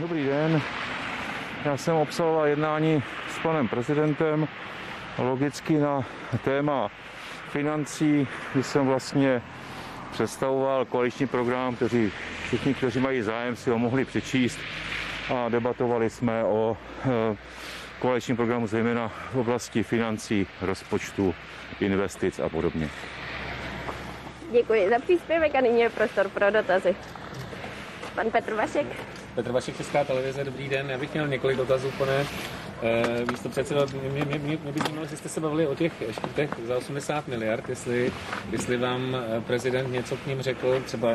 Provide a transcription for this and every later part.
Dobrý den. Já jsem obsaloval jednání s panem prezidentem logicky na téma financí, kdy jsem vlastně představoval koaliční program, kteří všichni, kteří mají zájem, si ho mohli přečíst a debatovali jsme o eh, koaličním programu zejména v oblasti financí, rozpočtu, investic a podobně. Děkuji za příspěvek a nyní je prostor pro dotazy. Pan Petr Vašek. Petr Vašek, Česká televize, dobrý den. Já bych měl několik dotazů, pane eh, místo předsedo. Mě, mě, mě, mě by zajímalo, že jste se bavili o těch škrtech za 80 miliard, jestli, jestli vám eh, prezident něco k ním řekl, třeba,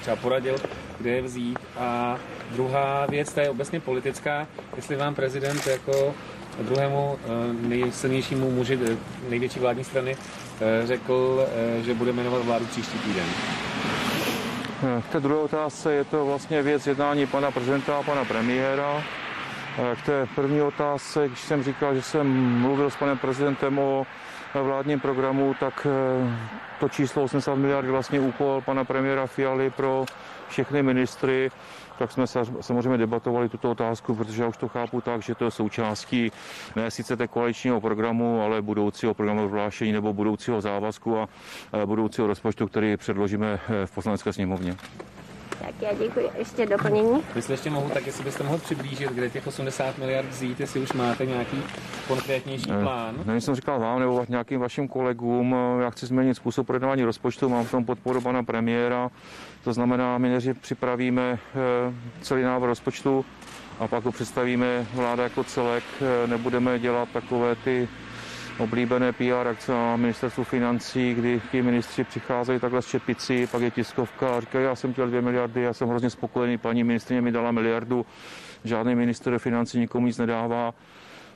třeba poradil, kde je vzít. A druhá věc, ta je obecně politická, jestli vám prezident jako druhému eh, nejsilnějšímu muži největší vládní strany řekl, že bude jmenovat vládu příští týden. K té druhé otázce je to vlastně věc jednání pana prezidenta a pana premiéra. K té první otázce, když jsem říkal, že jsem mluvil s panem prezidentem o vládním programu, tak eh, to číslo 80 miliard vlastně úkol pana premiéra Fialy pro všechny ministry tak jsme samozřejmě debatovali tuto otázku, protože já už to chápu tak, že to je součástí ne sice té koaličního programu, ale budoucího programu vlášení nebo budoucího závazku a budoucího rozpočtu, který předložíme eh, v poslanecké sněmovně. Tak já děkuji. Ještě doplnění. Jestli ještě mohu, tak jestli byste mohl přiblížit, kde těch 80 miliard vzít, jestli už máte nějaký konkrétnější plán? Ne, nevím, jsem říkal vám nebo nějakým vašim kolegům, já chci změnit způsob projednávání rozpočtu, mám v tom podporu pana premiéra, to znamená, my než připravíme eh, celý návrh rozpočtu a pak ho představíme vláda jako celek, eh, nebudeme dělat takové ty oblíbené PR akce na ministerstvu financí, kdy ti ministři přicházejí takhle z čepici, pak je tiskovka a říkají, já jsem chtěl dvě miliardy, já jsem hrozně spokojený, paní ministrině mi dala miliardu, žádný minister financí nikomu nic nedává.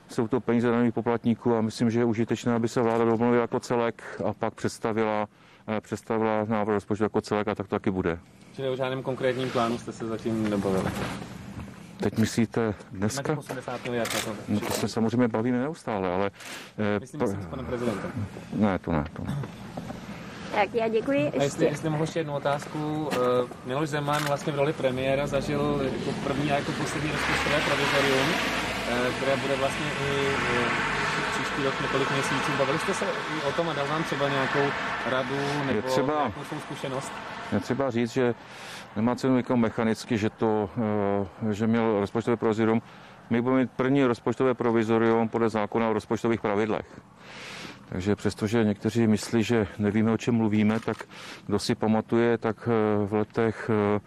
Jsou to peníze daných poplatníků a myslím, že je užitečné, aby se vláda domluvila jako celek a pak představila, eh, představila návrh rozpočtu jako celek a tak to taky bude. Čili o žádném konkrétním plánu jste se zatím nebavili? Teď myslíte dneska? 80 miliard No to se samozřejmě bavíme neustále, ale... Eh, Myslím, pr... s panem prezidentem. Ne, to ne, to ne. Tak já děkuji. Ještě. A jestli, jestli mohu ještě jednu otázku. Uh, Miloš Zeman vlastně v roli premiéra zažil jako první a jako poslední rozpočtové provizorium, uh, které bude vlastně i příští rok několik měsíců. Bavili jste se i o tom a dal vám třeba nějakou radu nebo je třeba, nějakou svou zkušenost? Třeba říct, že nemá cenu jako mechanicky, že, to, eh, že měl rozpočtové provizorium. My budeme mít první rozpočtové provizorium podle zákona o rozpočtových pravidlech. Takže přestože někteří myslí, že nevíme, o čem mluvíme, tak kdo si pamatuje, tak eh, v letech eh,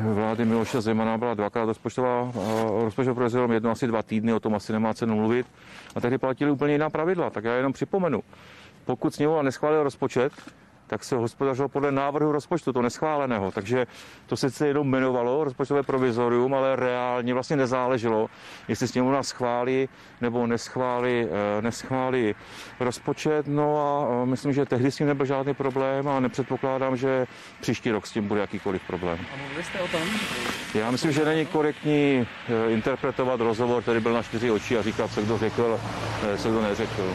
vlády Miloše Zemana byla dvakrát rozpočtová, rozpočtová provizorium, jedno asi dva týdny, o tom asi nemá cenu mluvit. A tehdy platili úplně jiná pravidla. Tak já jenom připomenu. Pokud sněmovna neschválil rozpočet, tak se hospodařilo podle návrhu rozpočtu, to neschváleného. Takže to se jenom jmenovalo rozpočtové provizorium, ale reálně vlastně nezáleželo, jestli sněmovna schválí nebo neschválí, eh, neschválí rozpočet. No a eh, myslím, že tehdy s tím nebyl žádný problém a nepředpokládám, že příští rok s tím bude jakýkoliv problém. A mluvili jste o tom? Já myslím, že není korektní eh, interpretovat rozhovor, který byl na čtyři oči a říkat, co kdo řekl, co kdo neřekl.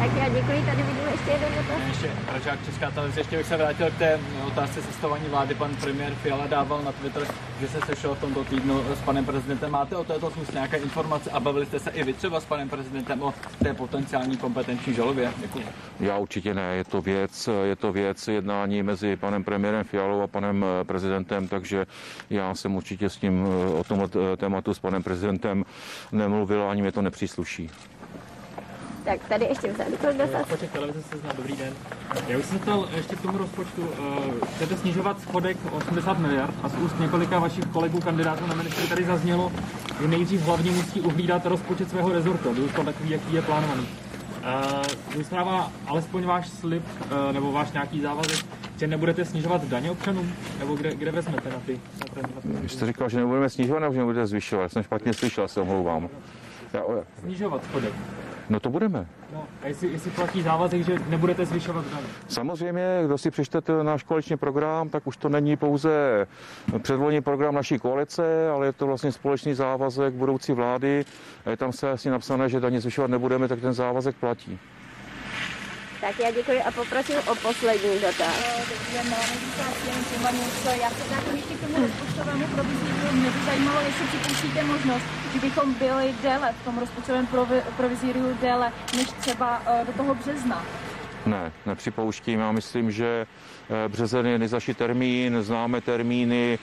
Tak já děkuji, tady vidíme ještě jeden dotaz. Ještě Pražák Česká televize, ještě bych se vrátil k té otázce sestavování vlády. Pan premiér Fiala dával na Twitter, že se sešel v tomto týdnu s panem prezidentem. Máte o této smyslu nějaké informace a bavili jste se i vy třeba s panem prezidentem o té potenciální kompetenční žalobě? Děkuji. Já určitě ne, je to věc, je to věc jednání mezi panem premiérem Fialou a panem eh, prezidentem, takže já jsem určitě s tím eh, o tomto tématu s panem prezidentem nemluvil, ani mě to nepřísluší. Tak tady ještě vzadu to dotaz. Počet televize se zná, dobrý den. Já už jsem se ptal ještě k tomu rozpočtu. Uh, chcete snižovat schodek 80 miliard a z úst několika vašich kolegů kandidátů na ministry tady zaznělo, že nejdřív hlavně musí uhlídat rozpočet svého rezortu, byl to takový, jaký je plánovaný. Uh, vystrává alespoň váš slib uh, nebo váš nějaký závazek, že nebudete snižovat daně občanům? Nebo kde, kde vezmete na ty? Na ty, na ty? Vy jste říkal, že nebudeme snižovat nebo že nebudete zvyšovat? Já jsem špatně slyšel, se omlouvám. Já, Snižovat schodek. No to budeme. No, a jestli, jestli platí závazek, že nebudete zvyšovat daně? Samozřejmě, kdo si přečtete náš koaliční program, tak už to není pouze předvolní program naší koalice, ale je to vlastně společný závazek budoucí vlády. A je tam se jasně napsané, že daně zvyšovat nebudeme, tak ten závazek platí. Tak já děkuji a poprosím o poslední dotaz. Dobrý den, já se vrátím ještě k tomu rozpočtovému tomu provizíriu, mě by zajímalo, jestli připouštíte možnost, že bychom byli déle v tom rozpočtovém provi- provizíriu déle, než třeba eh, do toho března. Ne, nepřipouštím. Já myslím, že eh, březen je nejzaší termín, známe termíny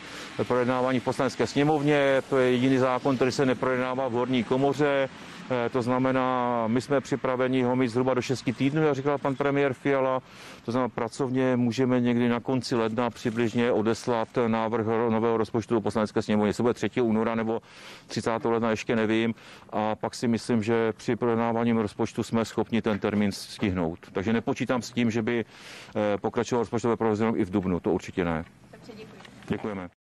projednávání v poslanecké sněmovně, to je jediný zákon, který se neprojednává v horní komoře. Eh, To znamená, my jsme připraveni ho mít zhruba do 6 týdnů, jak říkal pan premiér Fiala. To znamená, pracovně můžeme někdy na konci ledna přibližně odeslat návrh nového rozpočtu do poslanecké sněmovny. Jestli bude 3. února nebo 30. ledna, ještě nevím. A pak si myslím, že při projednávání rozpočtu jsme schopni ten termín stihnout. Takže nepočítám s tím, že by eh, pokračoval rozpočtové provizorium i v Dubnu. To určitě ne. Děkujeme.